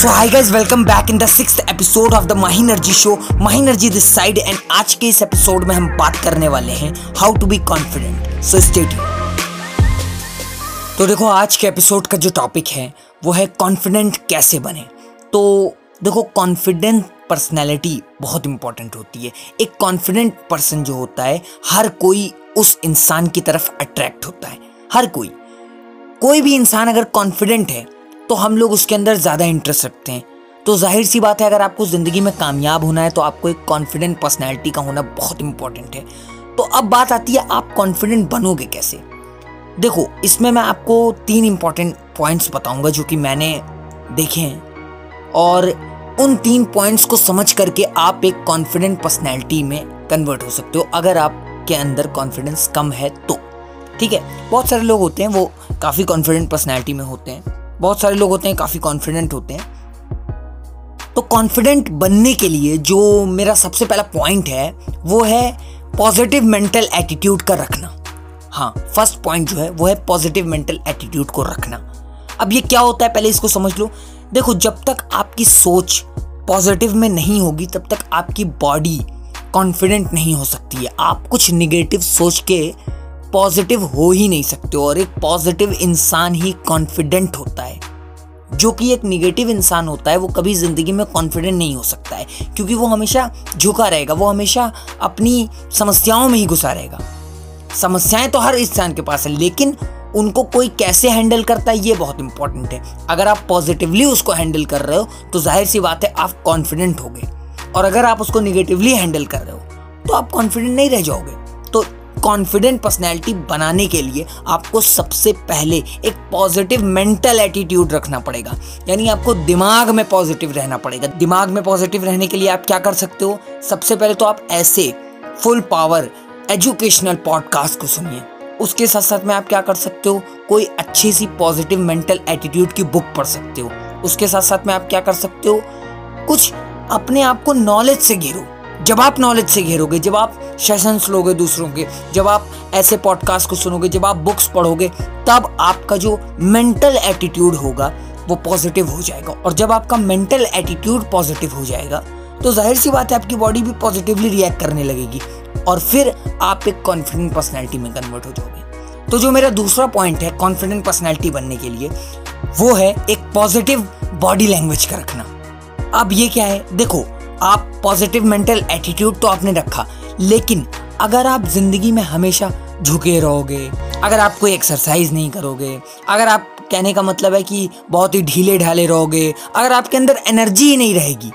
So hi guys welcome back in the six episode of the Mahi energy show Mahi energy this side and आज के इस episode में हम बात करने वाले हैं how to be confident so state तो देखो, आज के एपिसोड का जो टॉपिक है, वो है कॉन्फिडेंट कैसे बने? तो देखो कॉन्फिडेंट पर्सनैलिटी बहुत इंपॉर्टेंट होती है। एक कॉन्फिडेंट पर्सन जो होता है, हर कोई उस इंसान की तरफ़ अट्रैक्ट होता है। हर कोई। कोई भी इंसान अगर कॉन्फिडेंट है तो हम लोग उसके अंदर ज़्यादा इंटरेस्ट रखते हैं। तो ज़ाहिर सी बात है, अगर आपको ज़िंदगी में कामयाब होना है तो आपको एक कॉन्फिडेंट पर्सनैलिटी का होना बहुत इंपॉर्टेंट है। तो अब बात आती है, आप कॉन्फिडेंट बनोगे कैसे? देखो, इसमें मैं आपको तीन इंपॉर्टेंट पॉइंट्स बताऊँगा जो कि मैंने देखे हैं। और उन तीन पॉइंट्स को समझ करके आप एक कॉन्फिडेंट पर्सनैलिटी में कन्वर्ट हो सकते हो, अगर आपके अंदर कॉन्फिडेंस कम है तो। ठीक है? बहुत सारे लोग होते हैं, वो काफ़ी कॉन्फिडेंट पर्सनैलिटी में होते हैं। बहुत सारे लोग होते हैं, काफ़ी कॉन्फिडेंट होते हैं। तो कॉन्फिडेंट बनने के लिए जो मेरा सबसे पहला पॉइंट है, वो है पॉजिटिव मेंटल एटीट्यूड का रखना। हाँ फ़र्स्ट पॉइंट जो है, वो है पॉजिटिव मेंटल एटीट्यूड को रखना। अब ये क्या होता है, पहले इसको समझ लो। देखो, जब तक आपकी सोच पॉजिटिव में नहीं होगी, तब तक आपकी बॉडी कॉन्फिडेंट नहीं हो सकती है। आप कुछ निगेटिव सोच के पॉजिटिव हो ही नहीं सकते और एक पॉजिटिव इंसान ही कॉन्फिडेंट होता है। जो कि एक निगेटिव इंसान होता है, वो कभी ज़िंदगी में कॉन्फिडेंट नहीं हो सकता है, क्योंकि वो हमेशा झुका रहेगा, वो हमेशा अपनी समस्याओं में ही घुसा रहेगा। समस्याएँ तो हर इंसान के पास है, लेकिन उनको कोई कैसे हैंडल करता है, ये बहुत इंपॉर्टेंट है। अगर आप पॉजिटिवली उसको हैंडल कर रहे हो तो ज़ाहिर सी बात है आप कॉन्फिडेंट हो और अगर आप उसको निगेटिवली हैंडल कर रहे हो तो आप कॉन्फिडेंट नहीं रह जाओगे। कॉन्फिडेंट पर्सनैलिटी बनाने के लिए आपको सबसे पहले एक पॉजिटिव मेंटल एटीट्यूड रखना पड़ेगा। यानी आपको दिमाग में पॉजिटिव रहना पड़ेगा। दिमाग में पॉजिटिव रहने के लिए आप क्या कर सकते हो? सबसे पहले तो आप ऐसे फुल पावर एजुकेशनल पॉडकास्ट को सुनिए। उसके साथ साथ में आप क्या कर सकते हो? कोई अच्छी सी पॉजिटिव मेंटल एटीट्यूड की बुक पढ़ सकते हो। उसके साथ साथ में आप क्या कर सकते हो? कुछ अपने आप को नॉलेज से घेरो। जब आप नॉलेज से घेरोगे, जब आप सेशंस लोगे दूसरों के, जब आप ऐसे पॉडकास्ट को सुनोगे, जब आप बुक्स पढ़ोगे, तब आपका जो मेंटल एटीट्यूड होगा, वो पॉजिटिव हो जाएगा। और जब आपका मेंटल एटीट्यूड पॉजिटिव हो जाएगा तो ज़ाहिर सी बात है आपकी बॉडी भी पॉजिटिवली रिएक्ट करने लगेगी और फिर आप एक कॉन्फिडेंट पर्सनैलिटी में कन्वर्ट हो जाओगे। तो जो मेरा दूसरा पॉइंट है कॉन्फिडेंट पर्सनैलिटी बनने के लिए, वो है एक पॉजिटिव बॉडी लैंग्वेज का रखना। अब ये क्या है? देखो आप पॉजिटिव मेंटल एटीट्यूड तो आपने रखा, लेकिन अगर आप ज़िंदगी में हमेशा झुके रहोगे, अगर आप कोई एक्सरसाइज नहीं करोगे, अगर आप कहने का मतलब है कि बहुत ही ढीले ढाले रहोगे, अगर आपके अंदर एनर्जी ही नहीं रहेगी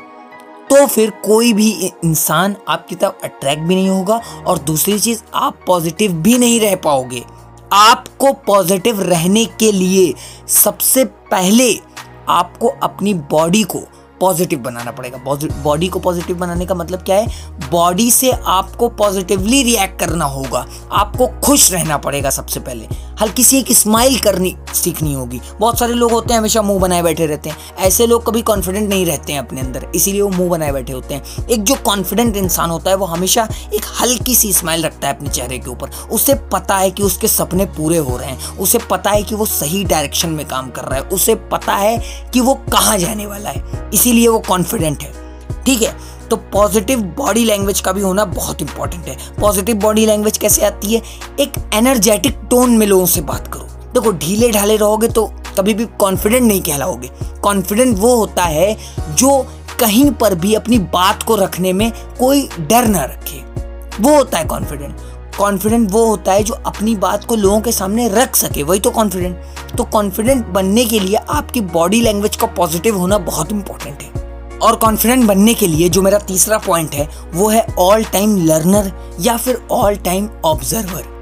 तो फिर कोई भी इंसान आपकी तरफ़ अट्रैक्ट भी नहीं होगा और दूसरी चीज़, आप पॉजिटिव भी नहीं रह पाओगे। आपको पॉजिटिव रहने के लिए सबसे पहले आपको अपनी बॉडी को पॉजिटिव बनाना पड़ेगा। बॉडी को पॉजिटिव बनाने का मतलब क्या है? बॉडी से आपको पॉजिटिवली रिएक्ट करना होगा। आपको खुश रहना पड़ेगा सबसे पहले। हल्की सी एक स्माइल करनी, सीखनी होगी। बहुत सारे लोग होते हैं, हमेशा मुँह बनाए बैठे रहते हैं। ऐसे लोग कभी कॉन्फिडेंट नहीं रहते हैं अपने अंदर, इसीलिए वो मुँह बनाए बैठे होते हैं। एक जो कॉन्फिडेंट इंसान होता है, वो हमेशा एक हल्की सी स्माइल रखता है अपने चेहरे के ऊपर। उसे पता है कि उसके सपने पूरे हो रहे हैं। उसे पता है कि वो सही डायरेक्शन में काम कर रहा है। उसे पता है कि वो कहाँ जाने वाला है। इसीलिए वो कॉन्फिडेंट है। ठीक है? तो पॉजिटिव बॉडी लैंग्वेज का भी होना बहुत इंपॉर्टेंट है। पॉजिटिव बॉडी लैंग्वेज कैसे आती है? एक एनर्जेटिक टोन में लोगों से बात करो। देखो, ढीले ढाले रहोगे तो कभी भी कॉन्फिडेंट नहीं कहलाओगे। कॉन्फिडेंट वो होता है जो कहीं पर भी अपनी बात को रखने में कोई डर ना रखे। वो होता है कॉन्फिडेंट कॉन्फिडेंट वो होता है जो अपनी बात को लोगों के सामने रख सके, वही तो कॉन्फिडेंट तो कॉन्फिडेंट बनने के लिए आपकी बॉडी लैंग्वेज का पॉजिटिव होना बहुत इंपॉर्टेंट है। और कॉन्फिडेंट बनने के लिए जो मेरा तीसरा पॉइंट है, वो है ऑल टाइम लर्नर या फिर ऑल टाइम ऑब्जर्वर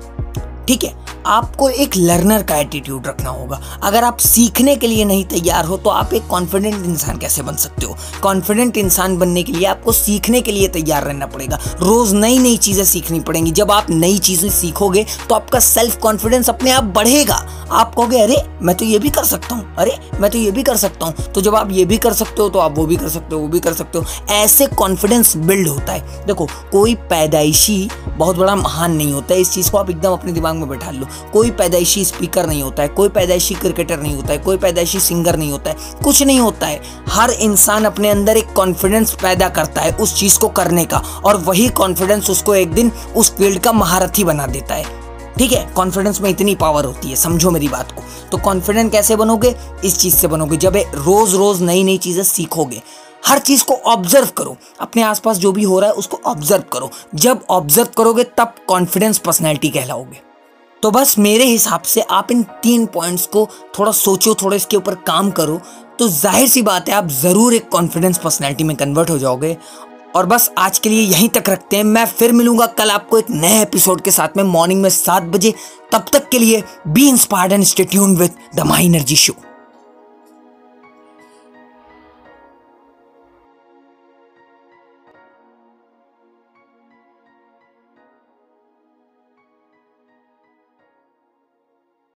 ठीक है? आपको एक लर्नर का एटीट्यूड रखना होगा। अगर आप सीखने के लिए नहीं तैयार हो तो आप एक कॉन्फिडेंट इंसान कैसे बन सकते हो? कॉन्फिडेंट इंसान बनने के लिए आपको सीखने के लिए तैयार रहना पड़ेगा। रोज नई नई चीज़ें सीखनी पड़ेंगी। जब आप नई चीज़ें सीखोगे तो आपका सेल्फ कॉन्फिडेंस अपने आप बढ़ेगा। आप कहोगे, अरे, मैं तो ये भी कर सकता हूँ। अरे, मैं तो ये भी कर सकता हूँ। तो जब आप ये भी कर सकते हो तो आप वो भी कर सकते हो, वो भी कर सकते हो। ऐसे कॉन्फिडेंस बिल्ड होता है। देखो, कोई पैदाइशी बहुत बड़ा महान नहीं होता है। इस चीज़ को आप एकदम अपने दिमाग में बैठा लो। कोई पैदाइशी स्पीकर नहीं होता है, कोई पैदाइशी क्रिकेटर नहीं होता है, कोई पैदाइशी सिंगर नहीं होता है, कुछ नहीं होता है। हर इंसान अपने अंदर एक कॉन्फिडेंस पैदा करता है उस चीज़ को करने का और वही कॉन्फिडेंस उसको एक दिन उस फ़ील्ड का महारथी बना देता है। ठीक है कॉन्फिडेंस में इतनी पावर होती है, समझो मेरी बात को। तो कॉन्फिडेंट कैसे बनोगे? इस चीज़ से बनोगे, जब रोज़ रोज़ नई नई चीज़ें सीखोगे। हर चीज़ को ऑब्ज़र्व करो, अपने आसपास जो भी हो रहा है उसको ऑब्ज़र्व करो। जब ऑब्ज़र्व करोगे, तब कॉन्फिडेंस पर्सनैलिटी कहलाओगे। तो बस मेरे हिसाब से आप इन तीन पॉइंट्स को थोड़ा सोचो, थोड़ा इसके ऊपर काम करो तो ज़ाहिर सी बात है आप ज़रूर एक कॉन्फिडेंस पर्सनैलिटी में कन्वर्ट हो जाओगे। और बस आज के लिए यहीं तक रखते हैं। मैं फिर मिलूँगा कल आपको एक नए एपिसोड के साथ में मॉर्निंग में सात बजे। तब तक के लिए be inspired and stay tuned with the Mahi energy show